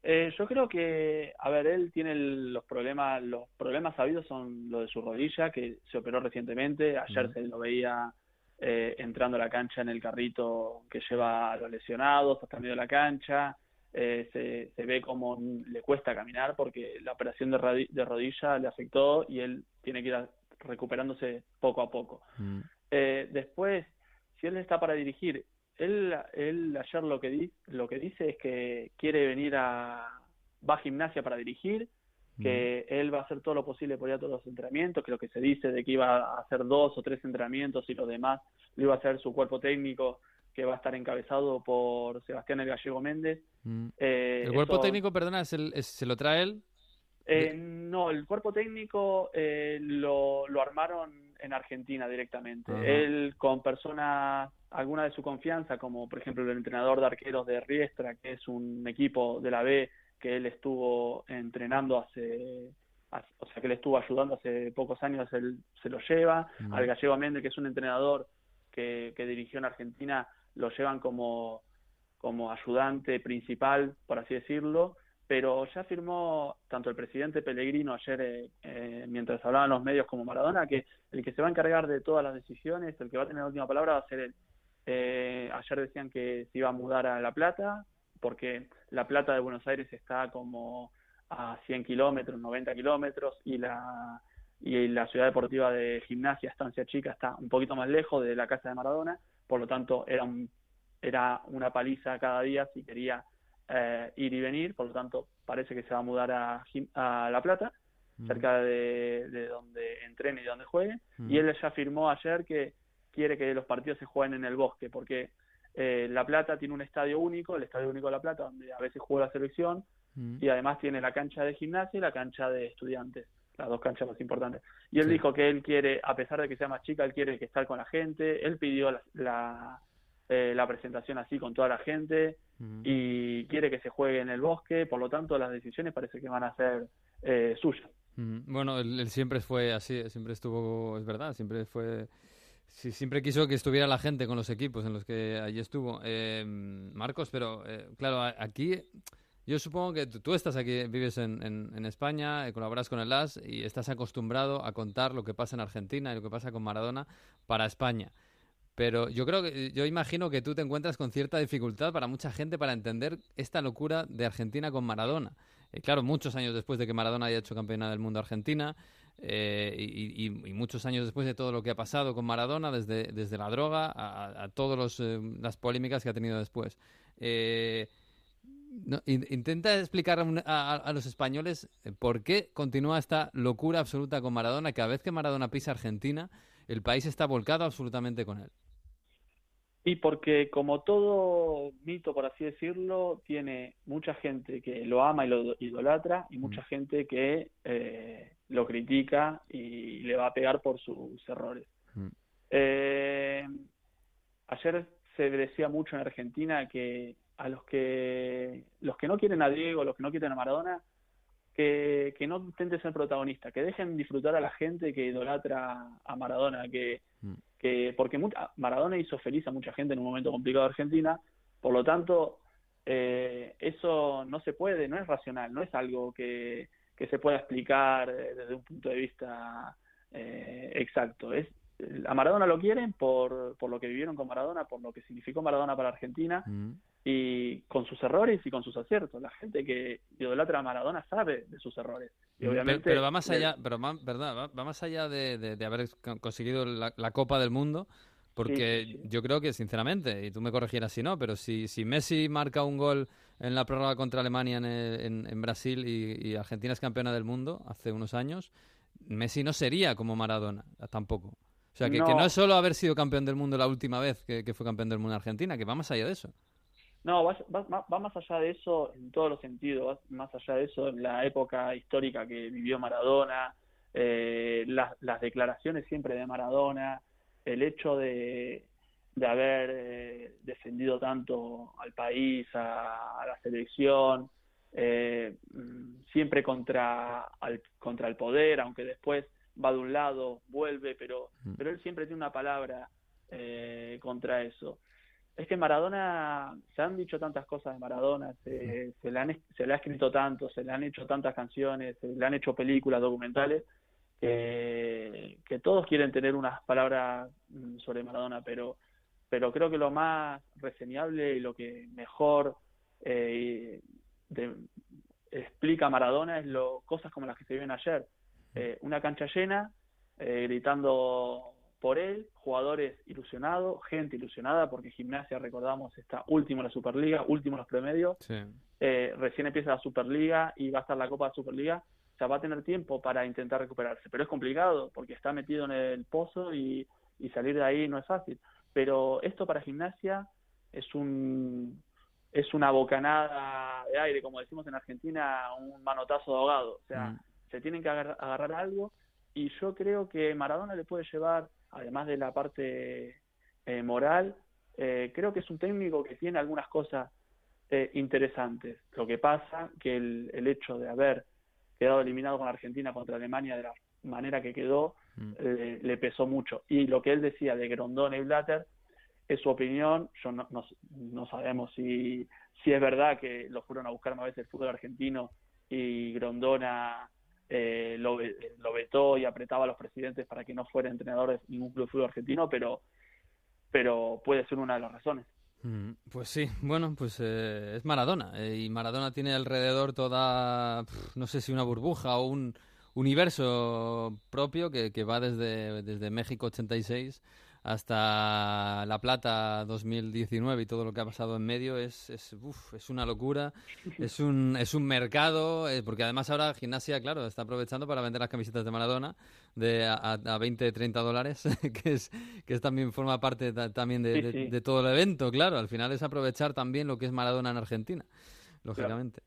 Eh, yo creo que, a ver, él tiene los problemas, los problemas sabidos son lo de su rodilla, que se operó recientemente. Ayer se lo veía eh, entrando a la cancha en el carrito que lleva a los lesionados hasta medio de la cancha. Eh, se, se, ve como le cuesta caminar porque la operación de, de, rodilla le afectó y él tiene que ir recuperándose poco a poco. Eh, después, si él está para dirigir, él, él ayer lo que, di, lo que dice es que quiere venir a, va a gimnasia para dirigir, que él va a hacer todo lo posible por ir a todos los entrenamientos, que lo que se dice de que iba a hacer dos o tres entrenamientos y los demás lo iba a hacer su cuerpo técnico, que va a estar encabezado por Sebastián El Gallego Méndez. Mm. Eh, ¿El cuerpo técnico, perdona, se lo trae él? Eh, no, el cuerpo técnico eh, lo, lo armaron en Argentina directamente. Él con personas, alguna de su confianza, como por ejemplo el entrenador de arqueros de Riestra, que es un equipo de la B que él estuvo entrenando hace, o sea, que le estuvo ayudando hace pocos años, él se lo lleva. Al Gallego Méndez, que es un entrenador que, que dirigió en Argentina, lo llevan como, como ayudante principal, por así decirlo pero ya afirmó tanto el presidente Pellegrino ayer, eh, mientras hablaban los medios como Maradona, que el que se va a encargar de todas las decisiones, el que va a tener la última palabra va a ser él. Eh, ayer decían que se iba a mudar a La Plata, porque La Plata de Buenos Aires está como a 100 kilómetros, 90 kilómetros, y la, y la ciudad deportiva de gimnasia, Estancia Chica, está un poquito más lejos de la casa de Maradona, por lo tanto era, un, era una paliza cada día si quería eh, ir y venir, por lo tanto parece que se va a mudar a, a La Plata, mm. cerca de, de, donde entrene y donde juegue, mm. y él ya afirmó ayer que quiere que los partidos se jueguen en el bosque, porque eh, La Plata tiene un estadio único, el Estadio Único de La Plata, donde a veces juega la selección, mm. y además tiene la cancha de gimnasia y la cancha de estudiantes, las dos canchas más importantes. Y él dijo que él quiere, a pesar de que sea más chica, él quiere que estar con la gente, él pidió la, la, eh, la presentación así con toda la gente, y quiere que se juegue en el bosque, por lo tanto las decisiones parece que van a ser eh, suyas. Bueno, él, siempre fue así, siempre estuvo, es verdad, siempre fue... siempre quiso que estuviera la gente con los equipos en los que allí estuvo. Eh, Marcos, pero eh, claro, aquí yo supongo que tú, estás aquí, vives en, en, España, colaboras con el AS y estás acostumbrado a contar lo que pasa en Argentina y lo que pasa con Maradona para España. Pero yo creo que, yo imagino que tú te encuentras con cierta dificultad para mucha gente para entender esta locura de Argentina con Maradona. Eh, claro, muchos años después de que Maradona haya hecho campeona del mundo Argentina eh, y, muchos años después de todo lo que ha pasado con Maradona, desde, desde la droga a, todas eh, las polémicas que ha tenido después. intenta explicar a, a, los españoles por qué continúa esta locura absoluta con Maradona. Cada vez que Maradona pisa Argentina, el país está volcado absolutamente con él. Y porque como todo mito, por así decirlo, tiene mucha gente que lo ama y lo idolatra y mucha mm. gente que eh, lo critica y le va a pegar por sus errores. Mm. Eh, ayer se decía mucho en Argentina que a los que los que no quieren a Diego, los que no quieren a Maradona, que, que no intenten ser protagonista, que dejen disfrutar a la gente que idolatra a Maradona, que mm que porque Maradona hizo feliz a mucha gente en un momento complicado de Argentina, por lo tanto, eh, eso no se puede, no es racional, no es algo que, que se pueda explicar eh, desde un punto de vista eh, exacto. Es a Maradona lo quieren por, por lo que vivieron con Maradona, por lo que significó Maradona para Argentina mm. Y con sus errores y con sus aciertos. La gente que idolatra a Maradona sabe de sus errores. Y obviamente, pero, va más allá, pero ¿verdad? Va, más allá de, de, haber conseguido la, Copa del Mundo. Porque yo creo que, sinceramente, y tú me corregieras si no, pero si, si Messi marca un gol en la prórroga contra Alemania en, en, Brasil y, y Argentina es campeona del mundo hace unos años, Messi no sería como Maradona tampoco. O sea, que no. es solo haber sido campeón del mundo la última vez que, fue campeón del mundo en Argentina, que va más allá de eso. No, va, va, va, más allá de eso en todos los sentidos, va más allá de eso en la época histórica que vivió Maradona, eh, las, las declaraciones siempre de Maradona, el hecho de, de haber eh, defendido tanto al país, a, la selección, eh, siempre contra, al, contra el poder, aunque después va de un lado, vuelve, pero, mm. pero él siempre tiene una palabra eh, contra eso. Es que Maradona, se han dicho tantas cosas de Maradona, se, se, le han, se le ha escrito tanto, se le han hecho tantas canciones, se le han hecho películas, documentales, que todos quieren tener unas palabras mm, sobre Maradona, pero pero creo que lo más reseñable y lo que mejor eh, explica Maradona es lo cosas como las que se viven ayer. Eh, una cancha llena, eh, gritando por él, jugadores ilusionados, gente ilusionada, porque Gimnasia, recordamos, está último en la Superliga, último en los promedios. recién empieza la Superliga y va a estar la Copa de Superliga. O sea, va a tener tiempo para intentar recuperarse, pero es complicado porque está metido en el pozo y salir de ahí no es fácil pero esto para gimnasia es un es una bocanada de aire, como decimos en Argentina, un manotazo de ahogado. O sea, mm. se tienen que agarrar, algo y yo creo que Maradona le puede llevar, además de la parte eh, moral, eh, creo que es un técnico que tiene algunas cosas eh, interesantes. Lo que pasa que el, el hecho de haber quedado eliminado con Argentina contra Alemania de la manera que quedó mm. le, pesó mucho. Y lo que él decía de Grondona y Blatter es su opinión. Yo no, no, sabemos si, si es verdad que lo fueron a buscar más veces el fútbol argentino y Grondona eh, lo, lo, vetó y apretaba a los presidentes para que no fuera entrenador de ningún club de fútbol argentino, pero, pero puede ser una de las razones. Mm, pues sí, bueno, pues eh, es Maradona eh, y Maradona tiene alrededor toda, no sé si una burbuja o un universo propio que, que va desde, desde México 86 hasta La Plata 2019 y todo lo que ha pasado en medio es, es, es una locura, es un, es un mercado, eh, porque además ahora Gimnasia, claro, está aprovechando para vender las camisetas de Maradona de a, a 20, 30 dólares, que es, que es también forma parte también de, de, todo el evento, claro, al final es aprovechar también lo que es Maradona en Argentina, lógicamente.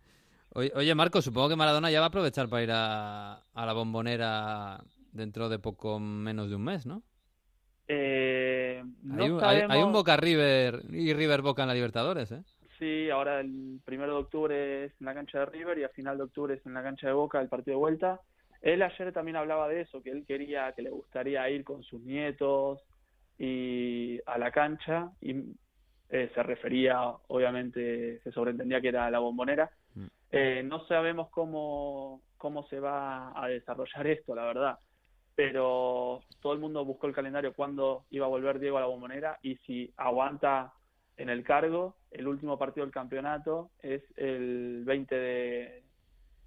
Oye, Marco, supongo que Maradona ya va a aprovechar para ir a, a la bombonera dentro de poco menos de un mes, ¿no? Eh, hay, un, Boca River y River Boca en la Libertadores, ¿eh? Sí, ahora el primero de octubre es en la cancha de River y a final de octubre es en la cancha de Boca el partido de vuelta. Él ayer también hablaba de eso, que él quería, que le gustaría ir con sus nietos y a la cancha y eh, se refería, obviamente, se sobreentendía que era la bombonera eh, no sabemos cómo, cómo se va a desarrollar esto, la verdad, pero todo el mundo buscó el calendario cuando iba a volver Diego a la bombonera y si aguanta en el cargo, el último partido del campeonato es el 20 de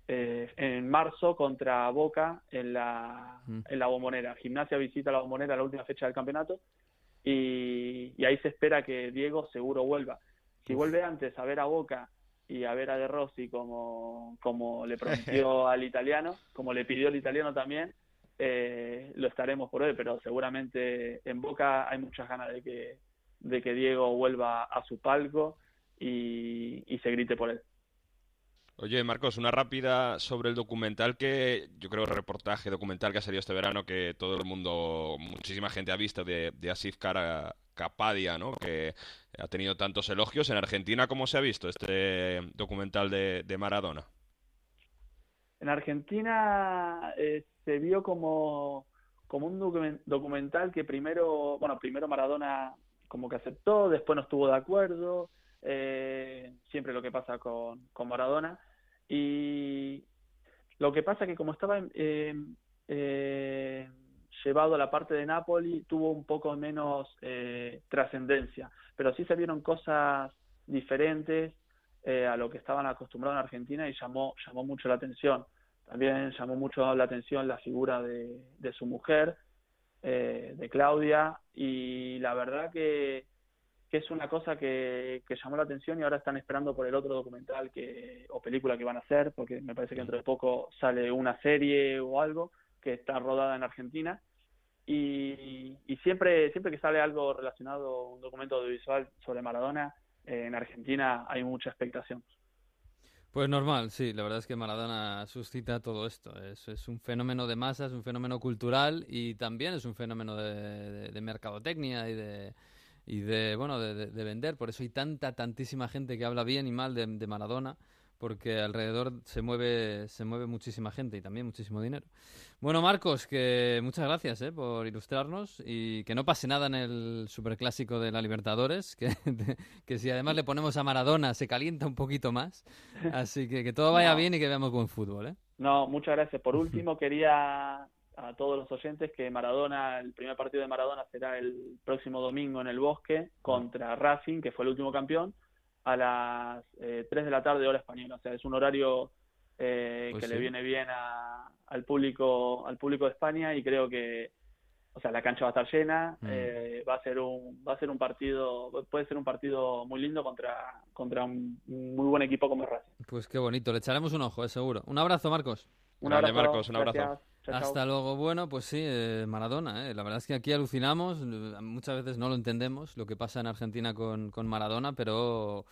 eh, en marzo contra Boca en la, mm. en la bombonera. Gimnasia visita la bombonera la última fecha del campeonato y, y ahí se espera que Diego seguro vuelva. Si vuelve antes a ver a Boca y a ver a De Rossi como, como le prometió al italiano, como le pidió el italiano también, eh, lo estaremos por hoy, pero seguramente en Boca hay muchas ganas de que, de que Diego vuelva a su palco y, se grite por él. Oye, Marcos, una rápida sobre el documental que yo creo reportaje documental que ha salido este verano que todo el mundo, muchísima gente ha visto de, de Asif Cara, Capadia, ¿no? Que ha tenido tantos elogios. En Argentina, ¿cómo se ha visto este documental de, Maradona? En Argentina eh, se vio como, como un documental que primero, bueno, primero Maradona como que aceptó, después no estuvo de acuerdo, eh, siempre lo que pasa con, con Maradona. Y lo que pasa que como estaba eh, eh, llevado a la parte de Napoli, tuvo un poco menos eh, trascendencia, pero sí se vieron cosas diferentes eh, a lo que estaban acostumbrados en Argentina y llamó, llamó mucho la atención. También llamó mucho la atención la figura de, de su mujer, eh, de Claudia, y la verdad que que es una cosa que, que, llamó la atención y ahora están esperando por el otro documental que o película que van a hacer, porque me parece que dentro de poco sale una serie o algo que está rodada en Argentina. Y, y siempre, siempre que sale algo relacionado, un documento audiovisual sobre Maradona, en Argentina hay mucha expectación. Pues normal, sí, la verdad es que Maradona suscita todo esto. Es, un fenómeno de masa, es un fenómeno cultural y también es un fenómeno de, mercadotecnia y de, y de bueno de, de, vender. Por eso hay tanta, tantísima gente que habla bien y mal de Maradona porque alrededor se mueve se mueve muchísima gente y también muchísimo dinero. Bueno, Marcos, que muchas gracias ¿eh? por ilustrarnos y que no pase nada en el superclásico de la Libertadores, que, que si además le ponemos a Maradona se calienta un poquito más. Así que que todo vaya no. bien y que veamos buen fútbol. ¿eh? No, muchas gracias. Por último, quería a todos los oyentes que Maradona, el primer partido de Maradona será el próximo domingo en el Bosque contra Racing, que fue el último campeón a las eh, 3 de la tarde hora española. O sea, es un horario eh, pues que sí. le viene bien a, al público al público de España y creo que o sea la cancha va a estar llena mm. eh, va a ser un va a ser un partido puede ser un partido muy lindo contra contra un muy buen equipo como Racing pues qué bonito le echaremos un ojo eh, seguro un abrazo Marcos un abrazo Marcos un abrazo Gracias. Chao, Hasta luego. Bueno, pues sí, eh, Maradona. Eh. La verdad es que aquí alucinamos. Muchas veces no lo entendemos lo que pasa en Argentina con, con Maradona, pero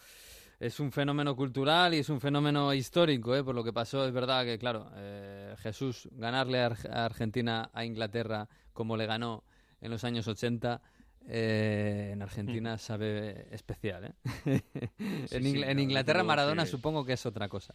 es un fenómeno cultural y es un fenómeno histórico, ¿eh? por lo que pasó. Es verdad que, claro, eh, Jesús, ganarle a, Ar a, Argentina a Inglaterra como le ganó en los años 80, eh, en Argentina sabe especial. ¿eh? sí, en, Ingl sí, en, Inglaterra, Maradona que... supongo que es otra cosa.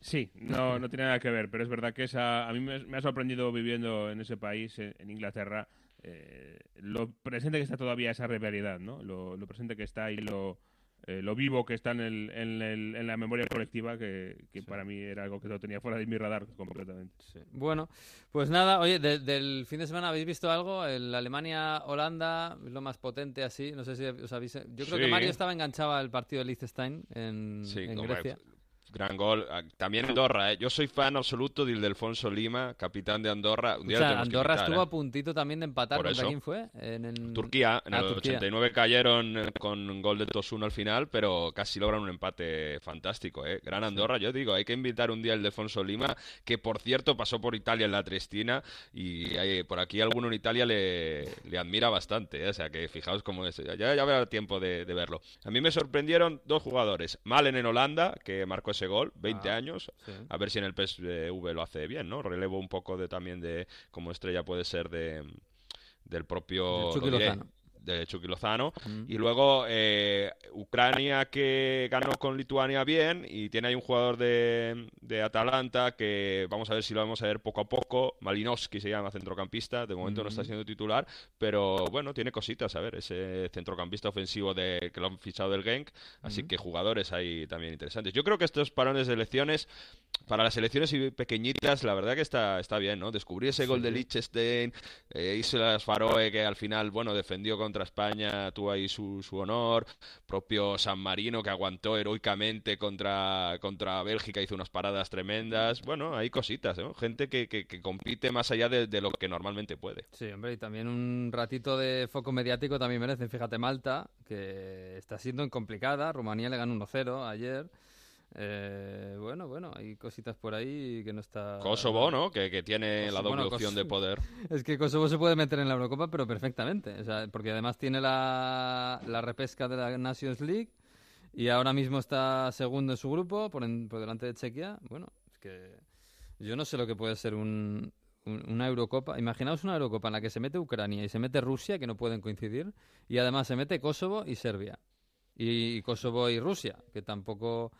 Sí, no, no tiene nada que ver, pero es verdad que esa, a mí me, me ha sorprendido viviendo en ese país, en, en Inglaterra, eh, lo presente que está todavía esa rivalidad, ¿no? Lo, lo presente que está y lo, eh, lo vivo que está en, el, en, el, en, la memoria colectiva, que, que sí. para mí era algo que lo tenía fuera de mi radar completamente. Sí. Bueno, pues nada, oye, de, del fin de semana habéis visto algo, el Alemania-Holanda, lo más potente así, no sé si os habéis... Yo creo sí. que Mario estaba enganchado al partido de Liechtenstein en, en Grecia. Gran gol. Ah, también Andorra, ¿eh? Yo soy fan absoluto del de Alfonso Lima, capitán de Andorra. Un día o sea, Andorra invitar, estuvo ¿eh? a puntito también de empatar. ¿Contra quién fue? En, en... Turquía. En ah, el Turquía. 89 cayeron eh, con un gol de 2-1 al final, pero casi logran un empate fantástico. ¿eh? Gran Andorra, sí. yo digo, hay que invitar un día de Alfonso Lima, que por cierto pasó por Italia en la Triestina y hay, por aquí alguno en Italia le, le admira bastante. ¿eh? O sea, que fijaos cómo es. Ya, ya habrá tiempo de, de, verlo. A mí me sorprendieron dos jugadores. Malen en Holanda, que marcó ese gol, 20 ah, años. Sí. A ver si en el PSV lo hace bien, ¿no? Relevo un poco de también de como estrella puede ser de del propio de Chucky Lozano. Mm. Y luego eh, Ucrania que ganó con Lituania bien y tiene ahí un jugador de, de, Atalanta que vamos a ver si lo vamos a ver poco a poco. Malinowski se llama centrocampista, de momento mm. no está siendo titular, pero bueno, tiene cositas, a ver, ese centrocampista ofensivo de que lo han fichado del Genk, así mm. que jugadores ahí también interesantes. Yo creo que estos parones de elecciones para las elecciones pequeñitas, la verdad que está, está bien, ¿no? Descubrí ese sí. gol de Liechtenstein, eh, Islas Faroe que al final, bueno, defendió contra España, tuvo ahí su, su honor, propio San Marino que aguantó heroicamente contra, contra Bélgica, hizo unas paradas tremendas, bueno, hay cositas, ¿no? Gente que, que, que compite más allá de, de, lo que normalmente puede. Sí, hombre, y también un ratito de foco mediático también merece, fíjate, Malta, que está siendo complicada, Rumanía le ganó 1-0 ayer, eh, bueno, bueno, hay cositas por ahí que no está. Kosovo, ¿no? Que, que tiene Kosovo, la doble bueno, opción de poder. Es que Kosovo se puede meter en la Eurocopa, pero perfectamente. O sea, porque además tiene la, la repesca de la Nations League y ahora mismo está segundo en su grupo, por, en, por delante de Chequia. Bueno, es que yo no sé lo que puede ser un, un, una Eurocopa. Imaginaos una Eurocopa en la que se mete Ucrania y se mete Rusia, que no pueden coincidir, y además se mete Kosovo y Serbia. Y, y Kosovo y Rusia, que tampoco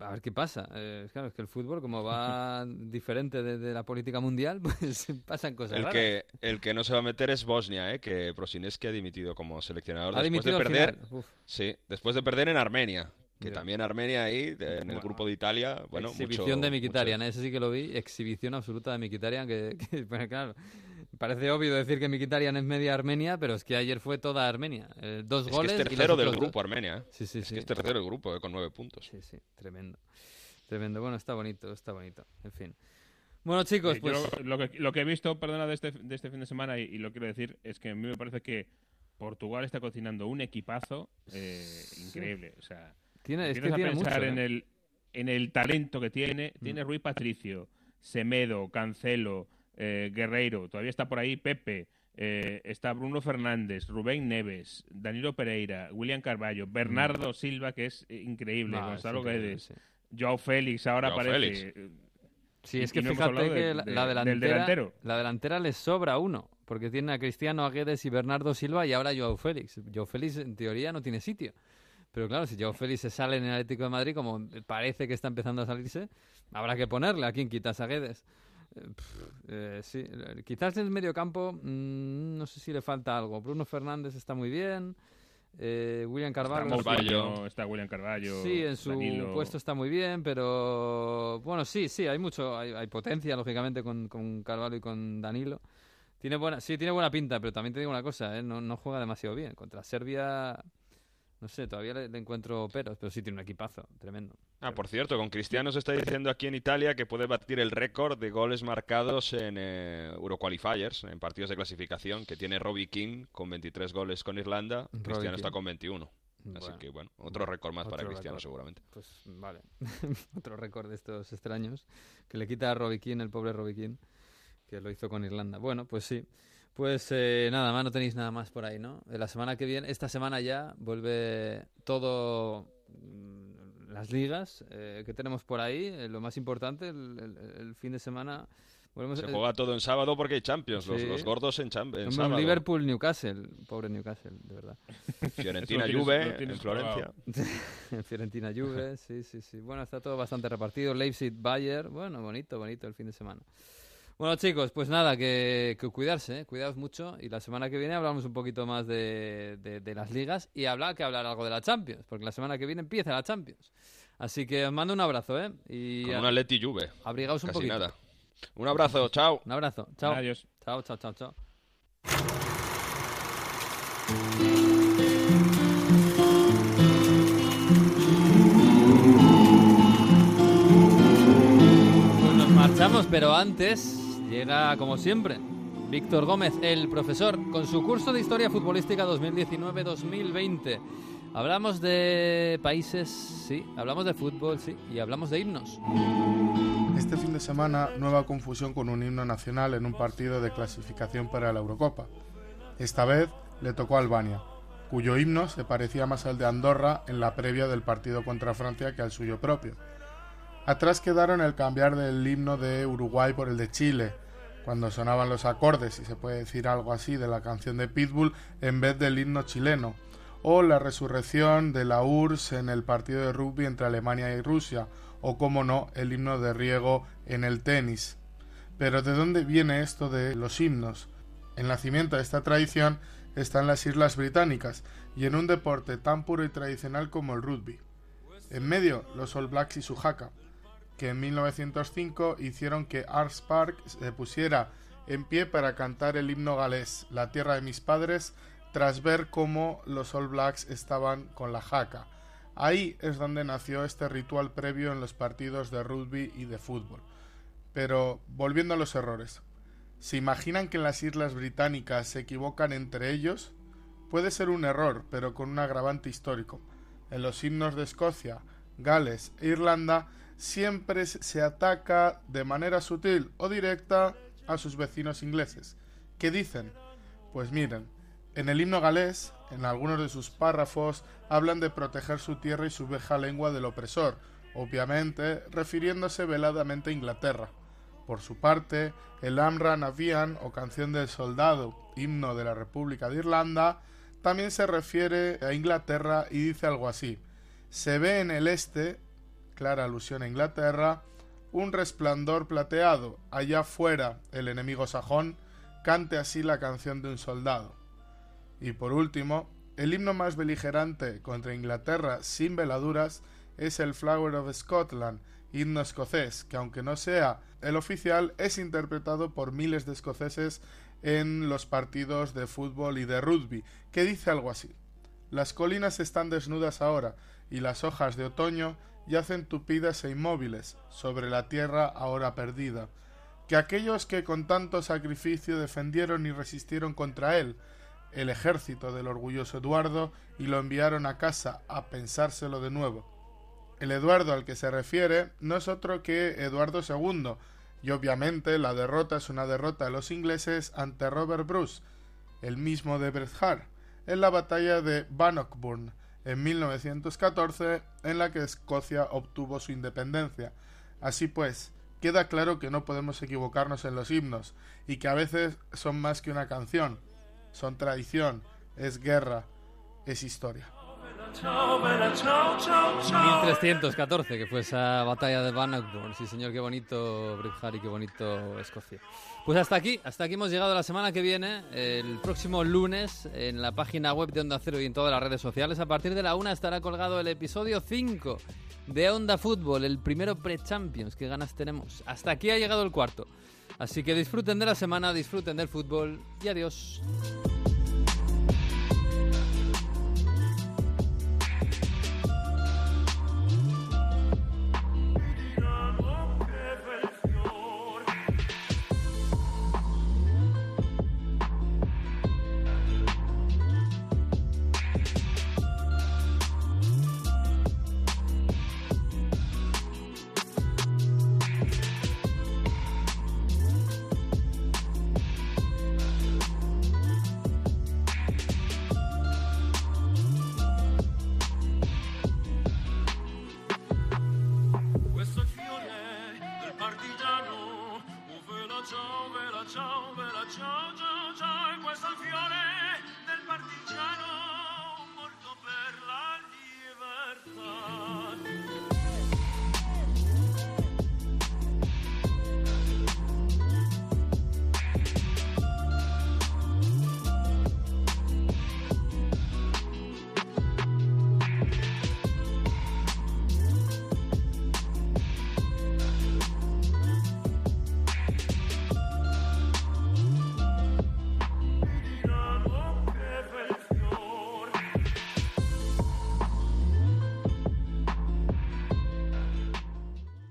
a ver qué pasa. Eh, claro, es que el fútbol, como va diferente de, de, la política mundial, pues pasan cosas el raras. Que, el que no se va a meter es Bosnia, ¿eh? que Prosineski ha dimitido como seleccionador ha después de perder. Sí, después de perder en Armenia. Que también Armenia ahí, de, en el grupo de Italia, bueno, Exhibición mucho, de Mkhitaryan, mucho... ese sí que lo vi, exhibición absoluta de Mkhitaryan, que, que bueno, claro, Parece obvio decir que Mkhitaryan es media Armenia, pero es que ayer fue toda Armenia. Eh, dos es goles. Que es tercero del grupo dos... Armenia. ¿eh? Sí, sí, es sí. Que es tercero del grupo, eh, con nueve puntos. Sí, sí, tremendo. Tremendo. Bueno, está bonito, está bonito. En fin. Bueno, chicos, eh, pues. Yo, lo, que, lo, que, he visto, perdona, de este, de este fin de semana, y, y, lo quiero decir, es que a mí me parece que Portugal está cocinando un equipazo eh, increíble. O sea, tiene, es que tiene pensar mucho, en, el, en el talento que tiene. Mm. Tiene Rui Patricio, Semedo, Cancelo, eh, Guerreiro, todavía está por ahí Pepe. eh, está Bruno Fernández, Rubén Neves, Danilo Pereira, William Carballo, Bernardo Silva, que es increíble, No, Gonzalo Guedes, sí. Joao Félix, ahora Joao parece... Félix. Sí, es que no fíjate hablado que de- la, de- la del delantera, delantero. la delantera les sobra uno, porque tiene a Cristiano, a Guedes y Bernardo Silva y ahora Joao Félix. Joao Félix en teoría no tiene sitio. Pero claro, si Joao Félix se sale en el Atlético de Madrid, como parece que está empezando a salirse, habrá que ponerle a quien quitas a Guedes. Eh, eh, sí, eh, quizás en el medio campo mm, no sé si le falta algo. Bruno Fernández está muy bien. eh, William Está Carvalho está William Carballo, Sí, en su Danilo. puesto está muy bien, pero bueno, sí, sí, hay mucho, hay, hay potencia, lógicamente, con, con Carvalho y con Danilo. Tiene buena, sí, tiene buena pinta, pero también te digo una cosa, ¿eh? no, no juega demasiado bien. Contra Serbia, no sé, todavía le, le encuentro peros, pero sí tiene un equipazo tremendo. Ah, por cierto, con Cristiano se está diciendo aquí en Italia que puede batir el récord de goles marcados en eh, Euroqualifiers, en partidos de clasificación, que tiene Robbie King con 23 goles con Irlanda. Robbie Cristiano está King. con 21. Así que bueno, otro récord más para Cristiano seguramente. Pues vale, otro récord de estos extraños que le quita a Robbie Keane, el pobre Robbie Keane, que lo hizo con Irlanda. Bueno, pues sí. Pues eh, nada más, no tenéis nada más por ahí, ¿no? Eh, La semana que viene, esta semana ya, vuelve todo mm, las ligas eh, que tenemos por ahí. eh, lo más importante, el, el- el fin de semana. Volvemos Se juega todo en sábado porque hay Champions, los, Sí. los gordos en, cham- en Hombre, sábado. Liverpool, Newcastle, pobre Newcastle, de verdad. Fiorentina, Juve, en Florencia. En Fiorentina Juve, sí, sí, sí. Bueno, está todo bastante repartido. Leipzig, Bayern, bueno, bonito, bonito el fin de semana. Bueno, chicos, pues nada, que, que cuidarse, ¿eh? cuidaos mucho. Y la semana que viene hablamos un poquito más de, de- de las ligas y hablar que hablar algo de la Champions, porque la semana que viene empieza la Champions. Así que os mando un abrazo, ¿eh? Y Con a- un Atleti Juve. abrigaos un Casi poquito. nada. Un abrazo, chao. Un abrazo, chao. Adiós. Chao, chao, chao, chao. Pues nos marchamos, pero antes llega, como siempre, Víctor Gómez, el profesor, con su curso de Historia Futbolística 2019-2020. Hablamos de países, sí, hablamos de fútbol, sí, y hablamos de himnos. Este fin de semana, nueva confusión con un himno nacional en un partido de clasificación para la Eurocopa. Esta vez le tocó a Albania, cuyo himno se parecía más al de Andorra en la previa del partido contra Francia que al suyo propio. Atrás quedaron el cambiar del himno de Uruguay por el de Chile, cuando sonaban los acordes, si se puede decir algo así, de la canción de Pitbull en vez del himno chileno, o la resurrección de la URSS en el partido de rugby entre Alemania y Rusia, o como no, el himno de riego en el tenis. Pero ¿de dónde viene esto de los himnos? El nacimiento de esta tradición está en las Islas Británicas y en un deporte tan puro y tradicional como el rugby. En medio, los All Blacks y su jaca, que en 1905 hicieron que Arts Park se pusiera en pie para cantar el himno galés, La tierra de mis padres, tras ver cómo los All Blacks estaban con la jaca. Ahí es donde nació este ritual previo en los partidos de rugby y de fútbol. Pero volviendo a los errores, ¿se imaginan que en las Islas Británicas se equivocan entre ellos? Puede ser un error, pero con un agravante histórico. En los himnos de Escocia, Gales e Irlanda siempre se ataca de manera sutil o directa a sus vecinos ingleses. ¿Qué dicen? Pues miren, en el himno galés, en algunos de sus párrafos, hablan de proteger su tierra y su vieja lengua del opresor, obviamente refiriéndose veladamente a Inglaterra. Por su parte, el Amra Navian o Canción del Soldado, himno de la República de Irlanda, también se refiere a Inglaterra y dice algo así. Se ve en el este, clara alusión a Inglaterra, un resplandor plateado, allá fuera el enemigo sajón, cante así la canción de un soldado. Y por último, el himno más beligerante contra Inglaterra sin veladuras es el Flower of Scotland, himno escocés, que aunque no sea el oficial, es interpretado por miles de escoceses en los partidos de fútbol y de rugby, que dice algo así. Las colinas están desnudas ahora, y las hojas de otoño yacen tupidas e inmóviles sobre la tierra ahora perdida. Que aquellos que con tanto sacrificio defendieron y resistieron contra él, el ejército del orgulloso Eduardo, y lo enviaron a casa a pensárselo de nuevo. El Eduardo al que se refiere no es otro que Eduardo II, y obviamente la derrota es una derrota de los ingleses ante Robert Bruce, el mismo de Bret Hart, en la batalla de Bannockburn en 1914, en la que Escocia obtuvo su independencia. Así pues, queda claro que no podemos equivocarnos en los himnos y que a veces son más que una canción, son tradición, es guerra, es historia. 1314, que fue esa batalla de Bannockburn. Sí, señor, qué bonito Bret y qué bonito Escocia. Pues hasta aquí, hasta aquí hemos llegado la semana que viene, el próximo lunes, en la página web de Onda Cero y en todas las redes sociales. A partir de la una estará colgado el episodio 5 de Onda Fútbol, el primero pre-Champions. ¿Qué ganas tenemos? Hasta aquí ha llegado el cuarto. Así que disfruten de la semana, disfruten del fútbol y adiós.